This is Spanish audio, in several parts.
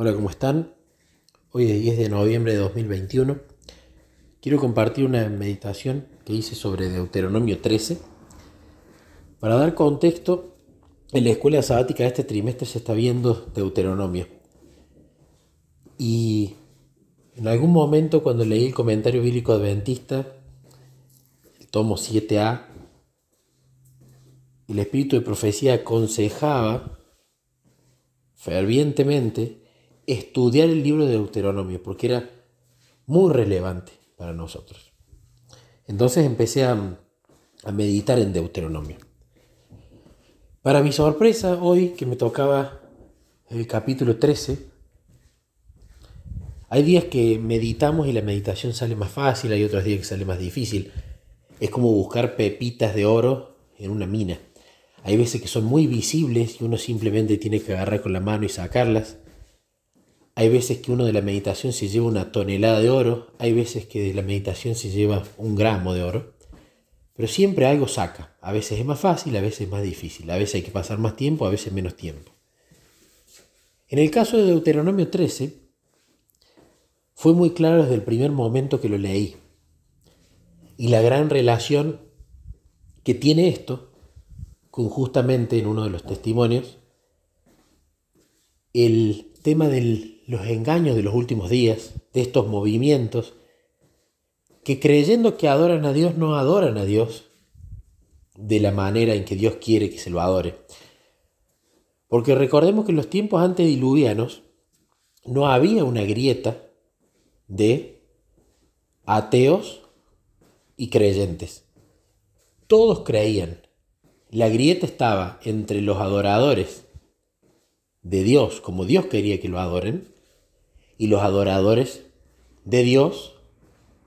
Hola, ¿cómo están? Hoy es 10 de noviembre de 2021. Quiero compartir una meditación que hice sobre Deuteronomio 13. Para dar contexto, en la escuela sabática de este trimestre se está viendo Deuteronomio. Y en algún momento cuando leí el comentario bíblico adventista, el tomo 7a, el espíritu de profecía aconsejaba fervientemente estudiar el libro de Deuteronomio, porque era muy relevante para nosotros. Entonces empecé a, meditar en Deuteronomio. Para mi sorpresa, hoy que me tocaba el capítulo 13, hay días que meditamos y la meditación sale más fácil, hay otros días que sale más difícil. Es como buscar pepitas de oro en una mina. Hay veces que son muy visibles y uno simplemente tiene que agarrar con la mano y sacarlas. Hay veces que uno de la meditación se lleva una tonelada de oro, hay veces que de la meditación se lleva un gramo de oro, pero siempre algo saca. A veces es más fácil, a veces es más difícil, a veces hay que pasar más tiempo, a veces menos tiempo. En el caso de Deuteronomio 13, fue muy claro desde el primer momento que lo leí. Y la gran relación que tiene esto con justamente en uno de los testimonios el tema del los engaños de los últimos días, de estos movimientos, que creyendo que adoran a Dios no adoran a Dios de la manera en que Dios quiere que se lo adore. Porque recordemos que en los tiempos antediluvianos no había una grieta de ateos y creyentes. Todos creían. La grieta estaba entre los adoradores de Dios, como Dios quería que lo adoren, y los adoradores de Dios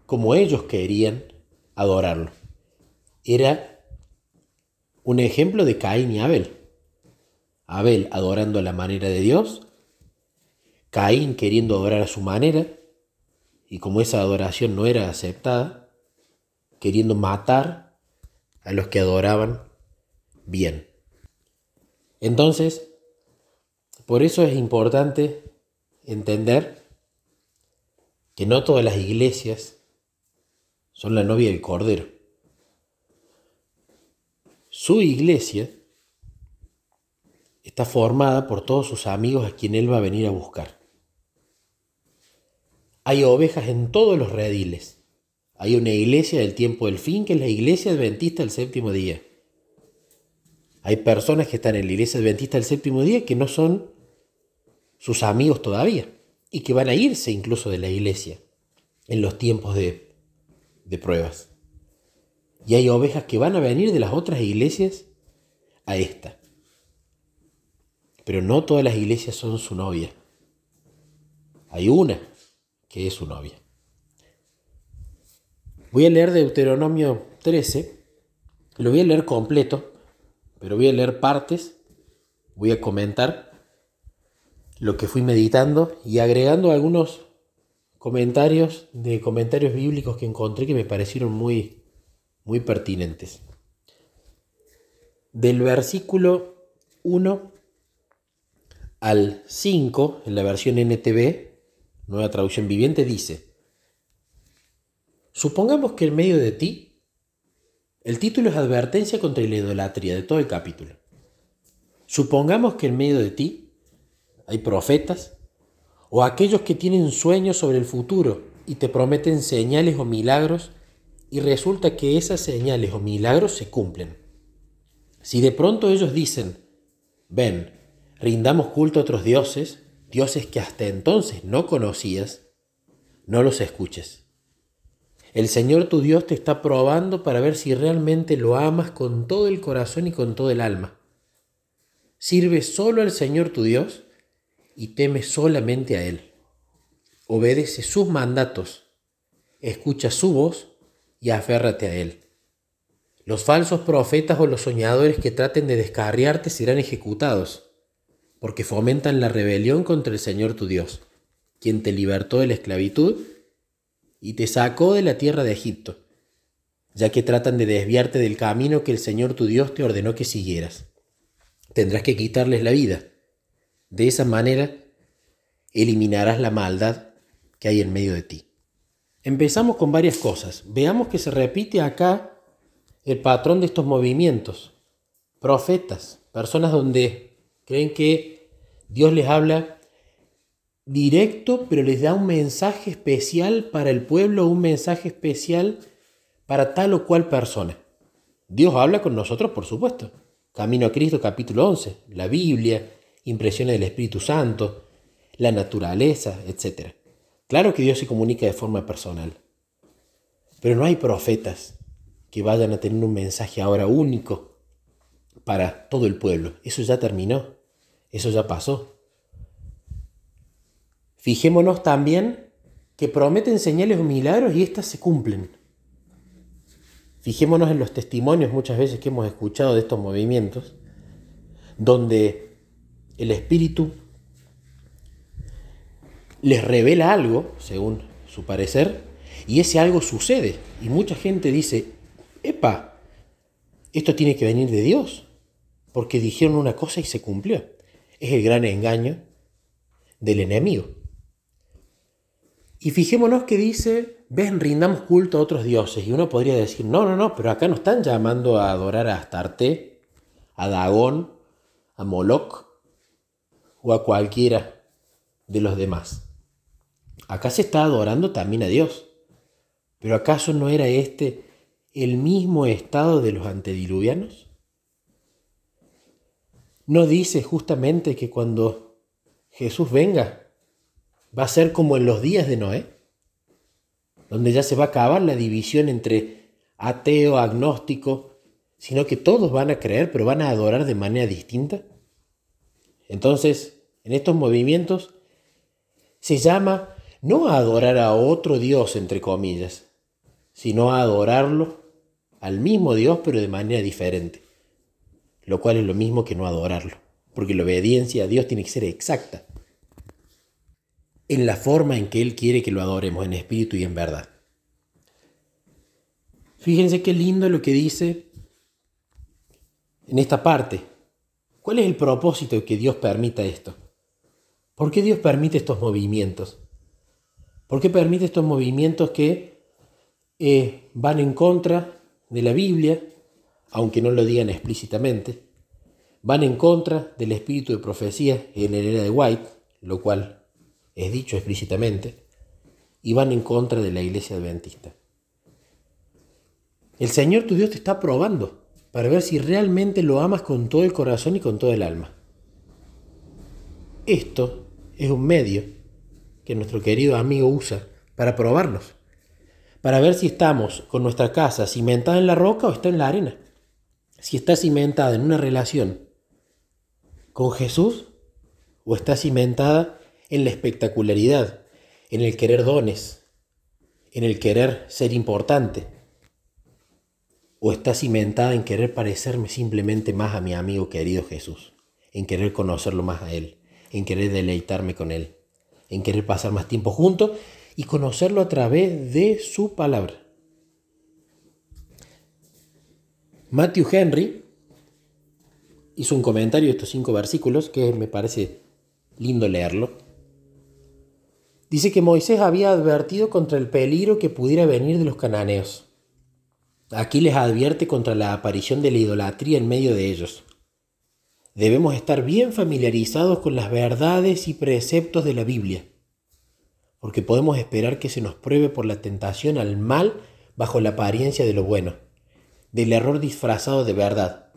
como ellos querían adorarlo. Era un ejemplo de Caín y Abel. Abel adorando a la manera de Dios, Caín queriendo adorar a su manera, y como esa adoración no era aceptada, queriendo matar a los que adoraban bien. Entonces, por eso es importante entender que no todas las iglesias son la novia del Cordero. Su iglesia está formada por todos sus amigos a quien él va a venir a buscar. Hay ovejas en todos los rediles. Hay una iglesia del tiempo del fin que es la iglesia adventista del séptimo día. Hay personas que están en la iglesia adventista del séptimo día que no son sus amigos todavía y que van a irse incluso de la iglesia en los tiempos de, de pruebas. Y hay ovejas que van a venir de las otras iglesias a esta. Pero no todas las iglesias son su novia. Hay una que es su novia. Voy a leer Deuteronomio 13. Lo voy a leer completo, pero voy a leer partes. Voy a comentar lo que fui meditando y agregando algunos comentarios de comentarios bíblicos que encontré que me parecieron muy, muy pertinentes. Del versículo 1 al 5, en la versión NTV, nueva traducción viviente, dice, supongamos que en medio de ti, el título es advertencia contra la idolatría de todo el capítulo. Supongamos que en medio de ti hay profetas, o aquellos que tienen sueños sobre el futuro y te prometen señales o milagros y resulta que esas señales o milagros se cumplen. Si de pronto ellos dicen, ven, rindamos culto a otros dioses, dioses que hasta entonces no conocías, no los escuches. El Señor tu Dios te está probando para ver si realmente lo amas con todo el corazón y con todo el alma. Sirve solo al Señor tu Dios y teme solamente a Él. Obedece sus mandatos, escucha su voz y aférrate a Él. Los falsos profetas o los soñadores que traten de descarriarte serán ejecutados, porque fomentan la rebelión contra el Señor tu Dios, quien te libertó de la esclavitud y te sacó de la tierra de Egipto, ya que tratan de desviarte del camino que el Señor tu Dios te ordenó que siguieras. Tendrás que quitarles la vida de esa manera eliminarás la maldad que hay en medio de ti. Empezamos con varias cosas. Veamos que se repite acá el patrón de estos movimientos. Profetas, personas donde creen que Dios les habla directo, pero les da un mensaje especial para el pueblo, un mensaje especial para tal o cual persona. Dios habla con nosotros, por supuesto. Camino a Cristo capítulo 11, la Biblia, impresiones del Espíritu Santo, la naturaleza, etc. Claro que Dios se comunica de forma personal, pero no hay profetas que vayan a tener un mensaje ahora único para todo el pueblo. Eso ya terminó, eso ya pasó. Fijémonos también que prometen señales o milagros y éstas se cumplen. Fijémonos en los testimonios muchas veces que hemos escuchado de estos movimientos, donde el Espíritu les revela algo, según su parecer, y ese algo sucede. Y mucha gente dice, epa, esto tiene que venir de Dios, porque dijeron una cosa y se cumplió. Es el gran engaño del enemigo. Y fijémonos que dice, ven, rindamos culto a otros dioses. Y uno podría decir, no, no, no, pero acá no están llamando a adorar a Astarte, a Dagón, a Moloch o a cualquiera de los demás. Acá se está adorando también a Dios. Pero ¿acaso no era este el mismo estado de los antediluvianos? ¿No dice justamente que cuando Jesús venga, va a ser como en los días de Noé, donde ya se va a acabar la división entre ateo, agnóstico, sino que todos van a creer, pero van a adorar de manera distinta. Entonces, en estos movimientos se llama no a adorar a otro Dios, entre comillas, sino a adorarlo al mismo Dios, pero de manera diferente, lo cual es lo mismo que no adorarlo, porque la obediencia a Dios tiene que ser exacta en la forma en que Él quiere que lo adoremos, en espíritu y en verdad. Fíjense qué lindo lo que dice en esta parte. ¿Cuál es el propósito de que Dios permita esto? ¿Por qué Dios permite estos movimientos? ¿Por qué permite estos movimientos que eh, van en contra de la Biblia, aunque no lo digan explícitamente? Van en contra del espíritu de profecía en la era de White, lo cual es dicho explícitamente, y van en contra de la iglesia adventista. El Señor tu Dios te está probando para ver si realmente lo amas con todo el corazón y con todo el alma. Esto es un medio que nuestro querido amigo usa para probarnos, para ver si estamos con nuestra casa cimentada en la roca o está en la arena, si está cimentada en una relación con Jesús o está cimentada en la espectacularidad, en el querer dones, en el querer ser importante? ¿O está cimentada en querer parecerme simplemente más a mi amigo querido Jesús? En querer conocerlo más a Él, en querer deleitarme con Él, en querer pasar más tiempo juntos y conocerlo a través de su palabra. Matthew Henry hizo un comentario de estos cinco versículos que me parece lindo leerlo. Dice que Moisés había advertido contra el peligro que pudiera venir de los cananeos. Aquí les advierte contra la aparición de la idolatría en medio de ellos. Debemos estar bien familiarizados con las verdades y preceptos de la Biblia, porque podemos esperar que se nos pruebe por la tentación al mal bajo la apariencia de lo bueno, del error disfrazado de verdad.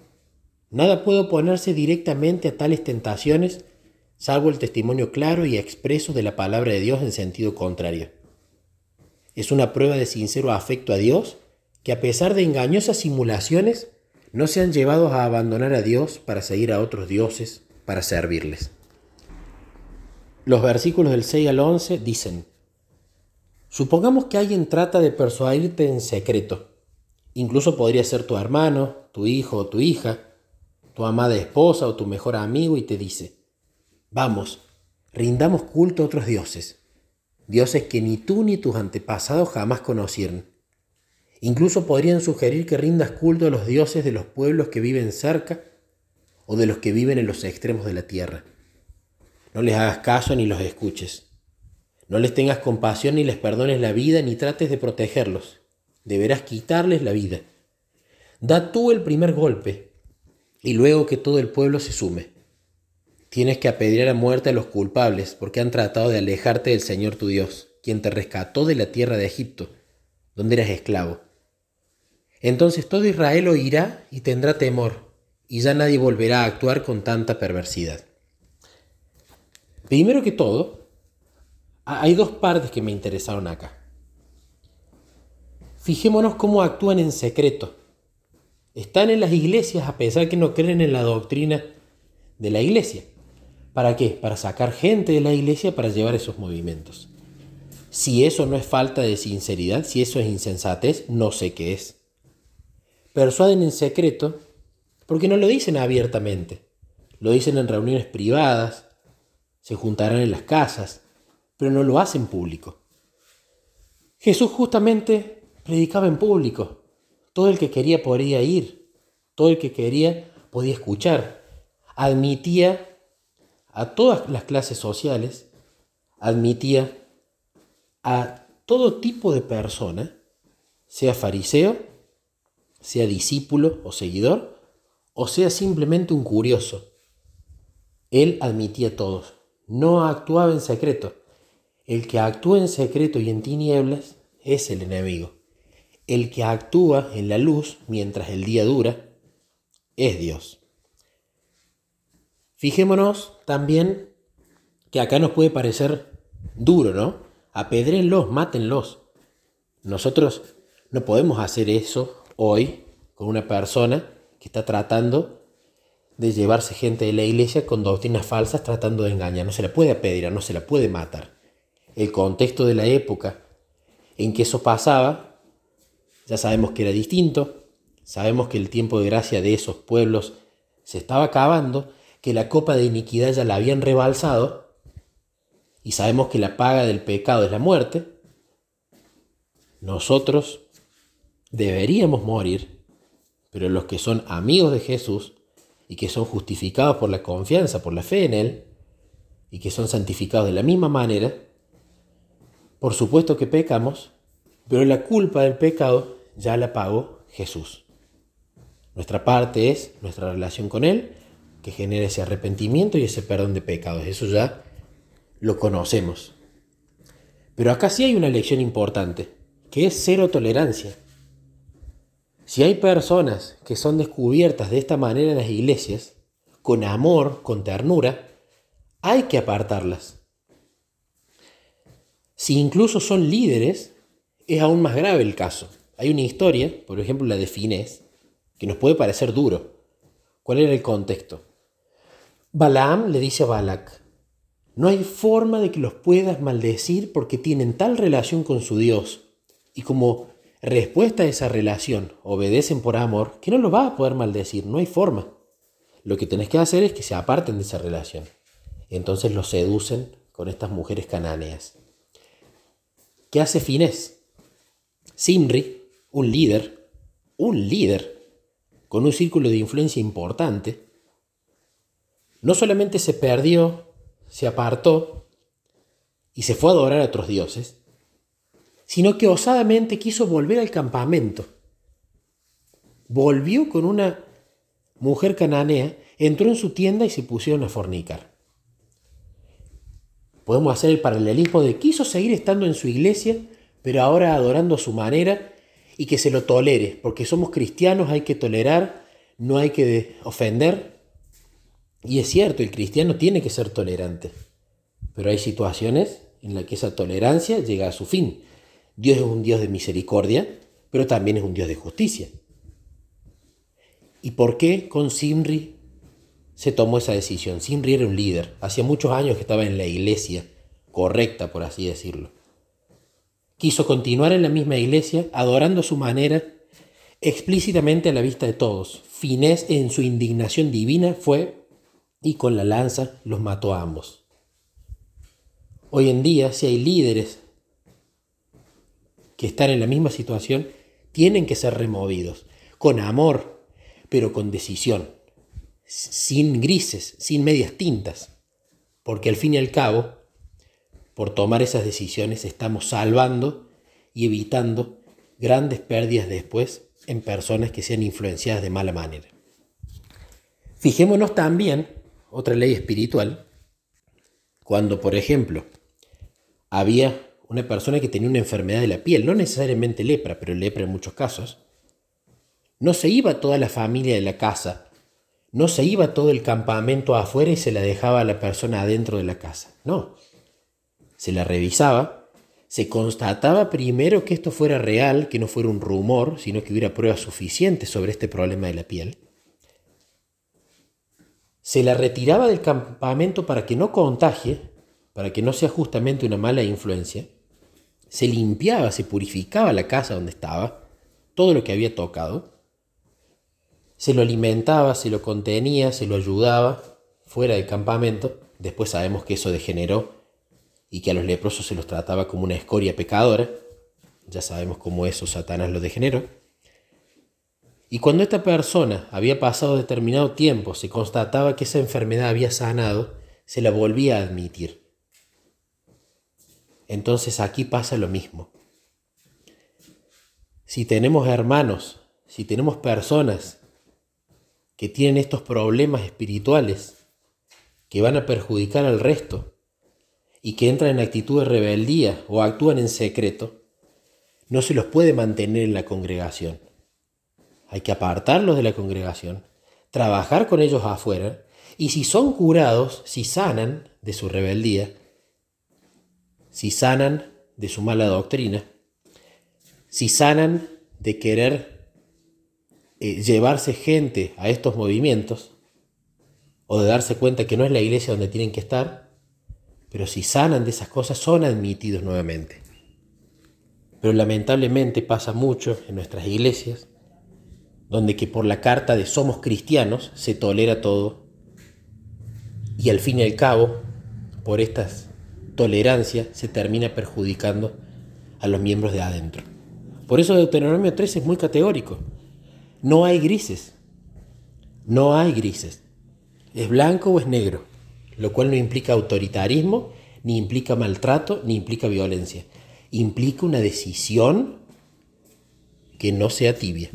Nada puede oponerse directamente a tales tentaciones salvo el testimonio claro y expreso de la palabra de Dios en sentido contrario. Es una prueba de sincero afecto a Dios que a pesar de engañosas simulaciones, no se han llevado a abandonar a Dios para seguir a otros dioses, para servirles. Los versículos del 6 al 11 dicen, Supongamos que alguien trata de persuadirte en secreto. Incluso podría ser tu hermano, tu hijo o tu hija, tu amada esposa o tu mejor amigo y te dice, Vamos, rindamos culto a otros dioses, dioses que ni tú ni tus antepasados jamás conocieron. Incluso podrían sugerir que rindas culto a los dioses de los pueblos que viven cerca o de los que viven en los extremos de la tierra. No les hagas caso ni los escuches. No les tengas compasión ni les perdones la vida ni trates de protegerlos. Deberás quitarles la vida. Da tú el primer golpe y luego que todo el pueblo se sume. Tienes que apedrear a muerte a los culpables porque han tratado de alejarte del Señor tu Dios, quien te rescató de la tierra de Egipto, donde eras esclavo. Entonces todo Israel oirá y tendrá temor, y ya nadie volverá a actuar con tanta perversidad. Primero que todo, hay dos partes que me interesaron acá. Fijémonos cómo actúan en secreto. Están en las iglesias a pesar que no creen en la doctrina de la iglesia. ¿Para qué? Para sacar gente de la iglesia para llevar esos movimientos. Si eso no es falta de sinceridad, si eso es insensatez, no sé qué es. Persuaden en secreto porque no lo dicen abiertamente. Lo dicen en reuniones privadas, se juntarán en las casas, pero no lo hacen público. Jesús justamente predicaba en público. Todo el que quería podía ir, todo el que quería podía escuchar. Admitía a todas las clases sociales, admitía a todo tipo de persona, sea fariseo, sea discípulo o seguidor, o sea simplemente un curioso. Él admitía a todos, no actuaba en secreto. El que actúa en secreto y en tinieblas es el enemigo. El que actúa en la luz mientras el día dura es Dios. Fijémonos también que acá nos puede parecer duro, ¿no? Apedréenlos, mátenlos. Nosotros no podemos hacer eso hoy con una persona que está tratando de llevarse gente de la iglesia con doctrinas falsas tratando de engañar. No se la puede apedrear, no se la puede matar. El contexto de la época en que eso pasaba, ya sabemos que era distinto, sabemos que el tiempo de gracia de esos pueblos se estaba acabando que la copa de iniquidad ya la habían rebalsado y sabemos que la paga del pecado es la muerte, nosotros deberíamos morir, pero los que son amigos de Jesús y que son justificados por la confianza, por la fe en Él, y que son santificados de la misma manera, por supuesto que pecamos, pero la culpa del pecado ya la pagó Jesús. Nuestra parte es nuestra relación con Él que genera ese arrepentimiento y ese perdón de pecados. Eso ya lo conocemos. Pero acá sí hay una lección importante, que es cero tolerancia. Si hay personas que son descubiertas de esta manera en las iglesias, con amor, con ternura, hay que apartarlas. Si incluso son líderes, es aún más grave el caso. Hay una historia, por ejemplo la de Finés, que nos puede parecer duro. ¿Cuál era el contexto? Balaam le dice a Balak, no hay forma de que los puedas maldecir porque tienen tal relación con su Dios y como respuesta a esa relación obedecen por amor que no los vas a poder maldecir, no hay forma. Lo que tenés que hacer es que se aparten de esa relación. Entonces los seducen con estas mujeres cananeas. ¿Qué hace Fines? Simri, un líder, un líder con un círculo de influencia importante, no solamente se perdió, se apartó y se fue a adorar a otros dioses, sino que osadamente quiso volver al campamento. Volvió con una mujer cananea, entró en su tienda y se pusieron a fornicar. Podemos hacer el paralelismo de quiso seguir estando en su iglesia, pero ahora adorando a su manera y que se lo tolere, porque somos cristianos, hay que tolerar, no hay que ofender, y es cierto, el cristiano tiene que ser tolerante, pero hay situaciones en las que esa tolerancia llega a su fin. Dios es un Dios de misericordia, pero también es un Dios de justicia. ¿Y por qué con Simri se tomó esa decisión? Simri era un líder, hacía muchos años que estaba en la iglesia correcta, por así decirlo. Quiso continuar en la misma iglesia, adorando a su manera, explícitamente a la vista de todos. Finés en su indignación divina fue y con la lanza los mató a ambos. Hoy en día, si hay líderes que están en la misma situación, tienen que ser removidos, con amor, pero con decisión, sin grises, sin medias tintas. porque al fin y al cabo, por tomar esas decisiones estamos salvando y evitando grandes pérdidas después en personas que sean influenciadas de mala manera. Fijémonos también, otra ley espiritual, cuando por ejemplo había una persona que tenía una enfermedad de la piel, no necesariamente lepra, pero lepra en muchos casos, no se iba toda la familia de la casa, no se iba todo el campamento afuera y se la dejaba a la persona adentro de la casa, no. Se la revisaba, se constataba primero que esto fuera real, que no fuera un rumor, sino que hubiera pruebas suficientes sobre este problema de la piel. Se la retiraba del campamento para que no contagie, para que no sea justamente una mala influencia. Se limpiaba, se purificaba la casa donde estaba, todo lo que había tocado se lo alimentaba, se lo contenía, se lo ayudaba fuera del campamento. Después sabemos que eso degeneró y que a los leprosos se los trataba como una escoria pecadora. Ya sabemos cómo eso Satanás lo degeneró. Y cuando esta persona había pasado determinado tiempo, se constataba que esa enfermedad había sanado, se la volvía a admitir. Entonces aquí pasa lo mismo. Si tenemos hermanos, si tenemos personas que tienen estos problemas espirituales que van a perjudicar al resto y que entran en actitud de rebeldía o actúan en secreto, no se los puede mantener en la congregación. Hay que apartarlos de la congregación, trabajar con ellos afuera y si son curados, si sanan de su rebeldía, si sanan de su mala doctrina, si sanan de querer eh, llevarse gente a estos movimientos o de darse cuenta que no es la iglesia donde tienen que estar, pero si sanan de esas cosas son admitidos nuevamente. Pero lamentablemente pasa mucho en nuestras iglesias, donde que por la carta de somos cristianos se tolera todo y al fin y al cabo, por estas tolerancias, se termina perjudicando a los miembros de adentro. Por eso Deuteronomio 13 es muy categórico. No hay grises. No hay grises. Es blanco o es negro, lo cual no implica autoritarismo, ni implica maltrato, ni implica violencia. Implica una decisión que no sea tibia.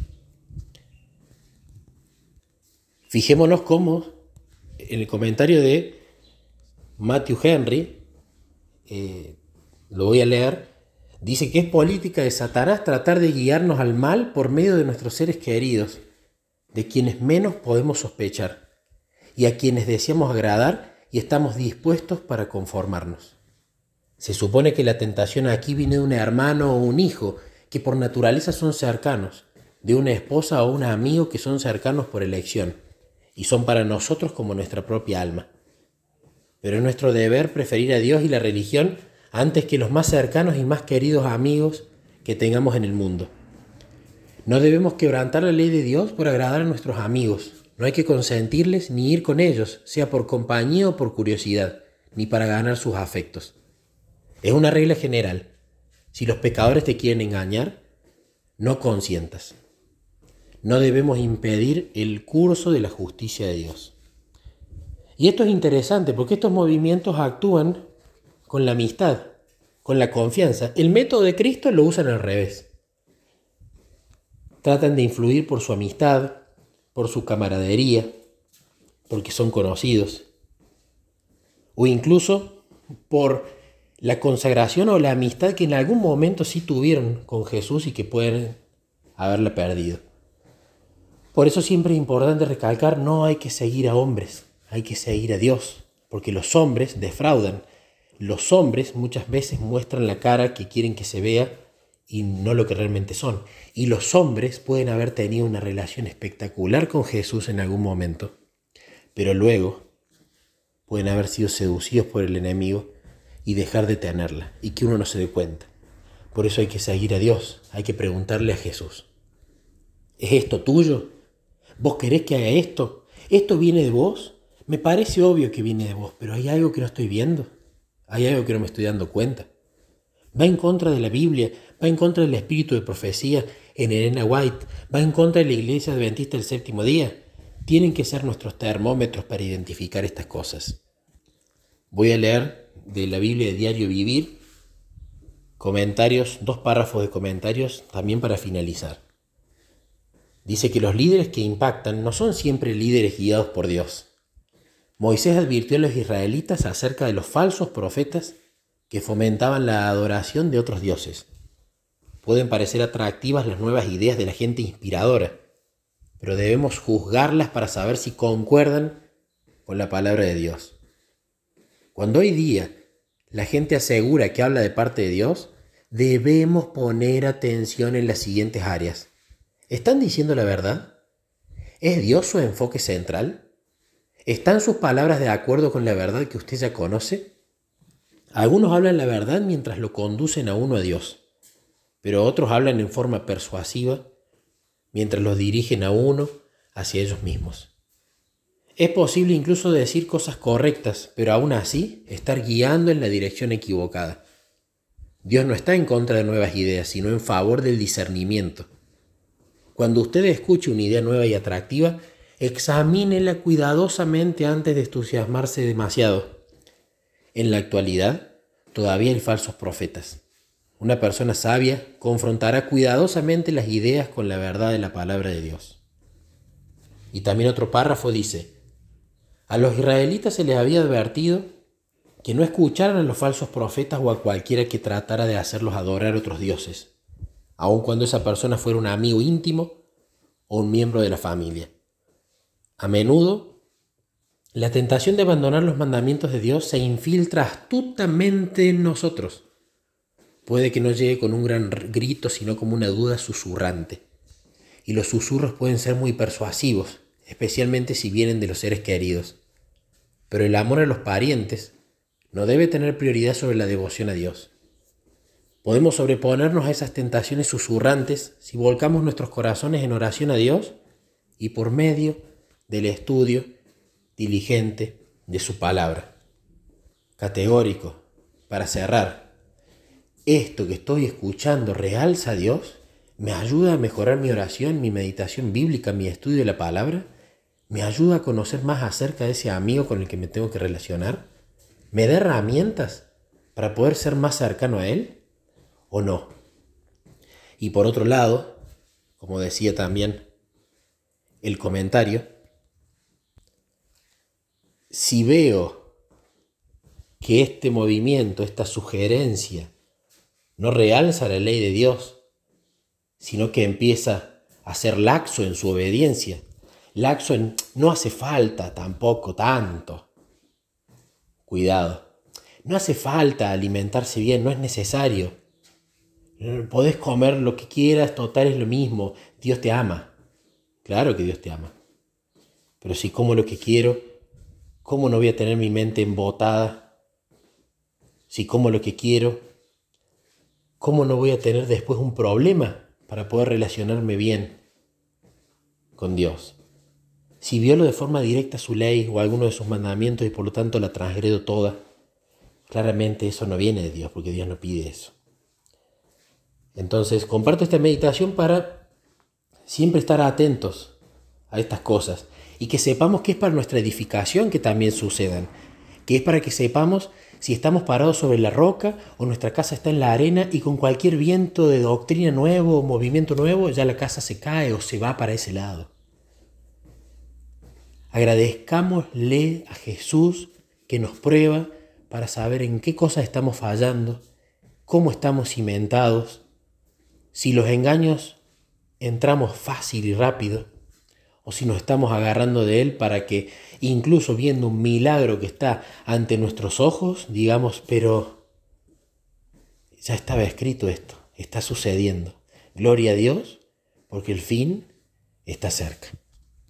Fijémonos cómo en el comentario de Matthew Henry, eh, lo voy a leer, Dice que es política de Satanás tratar de guiarnos al mal por medio de nuestros seres queridos, de quienes menos podemos sospechar, y a quienes deseamos agradar y estamos dispuestos para conformarnos. Se supone que la tentación aquí viene de un hermano o un hijo, que por naturaleza son cercanos, de una esposa o un amigo que son cercanos por elección, y son para nosotros como nuestra propia alma. Pero es nuestro deber preferir a Dios y la religión antes que los más cercanos y más queridos amigos que tengamos en el mundo. No debemos quebrantar la ley de Dios por agradar a nuestros amigos. No hay que consentirles ni ir con ellos, sea por compañía o por curiosidad, ni para ganar sus afectos. Es una regla general. Si los pecadores te quieren engañar, no consientas. No debemos impedir el curso de la justicia de Dios. Y esto es interesante porque estos movimientos actúan con la amistad, con la confianza. El método de Cristo lo usan al revés. Tratan de influir por su amistad, por su camaradería, porque son conocidos, o incluso por la consagración o la amistad que en algún momento sí tuvieron con Jesús y que pueden haberla perdido. Por eso siempre es importante recalcar, no hay que seguir a hombres, hay que seguir a Dios, porque los hombres defraudan, los hombres muchas veces muestran la cara que quieren que se vea y no lo que realmente son. Y los hombres pueden haber tenido una relación espectacular con Jesús en algún momento, pero luego pueden haber sido seducidos por el enemigo y dejar de tenerla y que uno no se dé cuenta. Por eso hay que seguir a Dios, hay que preguntarle a Jesús. ¿Es esto tuyo? ¿Vos querés que haga esto? ¿Esto viene de vos? Me parece obvio que viene de vos, pero hay algo que no estoy viendo. Hay algo que no me estoy dando cuenta. Va en contra de la Biblia, va en contra del espíritu de profecía en Elena White, va en contra de la iglesia adventista del séptimo día. Tienen que ser nuestros termómetros para identificar estas cosas. Voy a leer de la Biblia de Diario Vivir comentarios, dos párrafos de comentarios también para finalizar. Dice que los líderes que impactan no son siempre líderes guiados por Dios. Moisés advirtió a los israelitas acerca de los falsos profetas que fomentaban la adoración de otros dioses. Pueden parecer atractivas las nuevas ideas de la gente inspiradora, pero debemos juzgarlas para saber si concuerdan con la palabra de Dios. Cuando hoy día la gente asegura que habla de parte de Dios, debemos poner atención en las siguientes áreas. ¿Están diciendo la verdad? ¿Es Dios su enfoque central? ¿Están sus palabras de acuerdo con la verdad que usted ya conoce? Algunos hablan la verdad mientras lo conducen a uno a Dios, pero otros hablan en forma persuasiva mientras los dirigen a uno hacia ellos mismos. Es posible incluso decir cosas correctas, pero aún así estar guiando en la dirección equivocada. Dios no está en contra de nuevas ideas, sino en favor del discernimiento. Cuando usted escuche una idea nueva y atractiva, examínela cuidadosamente antes de entusiasmarse demasiado. En la actualidad, todavía hay falsos profetas. Una persona sabia confrontará cuidadosamente las ideas con la verdad de la palabra de Dios. Y también otro párrafo dice, a los israelitas se les había advertido que no escucharan a los falsos profetas o a cualquiera que tratara de hacerlos adorar a otros dioses aun cuando esa persona fuera un amigo íntimo o un miembro de la familia. A menudo, la tentación de abandonar los mandamientos de Dios se infiltra astutamente en nosotros. Puede que no llegue con un gran grito, sino como una duda susurrante. Y los susurros pueden ser muy persuasivos, especialmente si vienen de los seres queridos. Pero el amor a los parientes no debe tener prioridad sobre la devoción a Dios. Podemos sobreponernos a esas tentaciones susurrantes si volcamos nuestros corazones en oración a Dios y por medio del estudio diligente de su palabra. Categórico, para cerrar, esto que estoy escuchando realza a Dios, me ayuda a mejorar mi oración, mi meditación bíblica, mi estudio de la palabra, me ayuda a conocer más acerca de ese amigo con el que me tengo que relacionar, me da herramientas para poder ser más cercano a Él o no. Y por otro lado, como decía también el comentario, si veo que este movimiento, esta sugerencia, no realza la ley de Dios, sino que empieza a ser laxo en su obediencia, laxo en no hace falta tampoco tanto. Cuidado, no hace falta alimentarse bien, no es necesario. Podés comer lo que quieras, total es lo mismo. Dios te ama. Claro que Dios te ama. Pero si como lo que quiero, ¿cómo no voy a tener mi mente embotada? Si como lo que quiero, ¿cómo no voy a tener después un problema para poder relacionarme bien con Dios? Si violo de forma directa su ley o alguno de sus mandamientos y por lo tanto la transgredo toda, claramente eso no viene de Dios, porque Dios no pide eso. Entonces, comparto esta meditación para siempre estar atentos a estas cosas y que sepamos que es para nuestra edificación que también sucedan, que es para que sepamos si estamos parados sobre la roca o nuestra casa está en la arena y con cualquier viento de doctrina nuevo o movimiento nuevo ya la casa se cae o se va para ese lado. Agradezcámosle a Jesús que nos prueba para saber en qué cosas estamos fallando, cómo estamos cimentados si los engaños entramos fácil y rápido, o si nos estamos agarrando de Él para que, incluso viendo un milagro que está ante nuestros ojos, digamos, pero ya estaba escrito esto, está sucediendo. Gloria a Dios, porque el fin está cerca.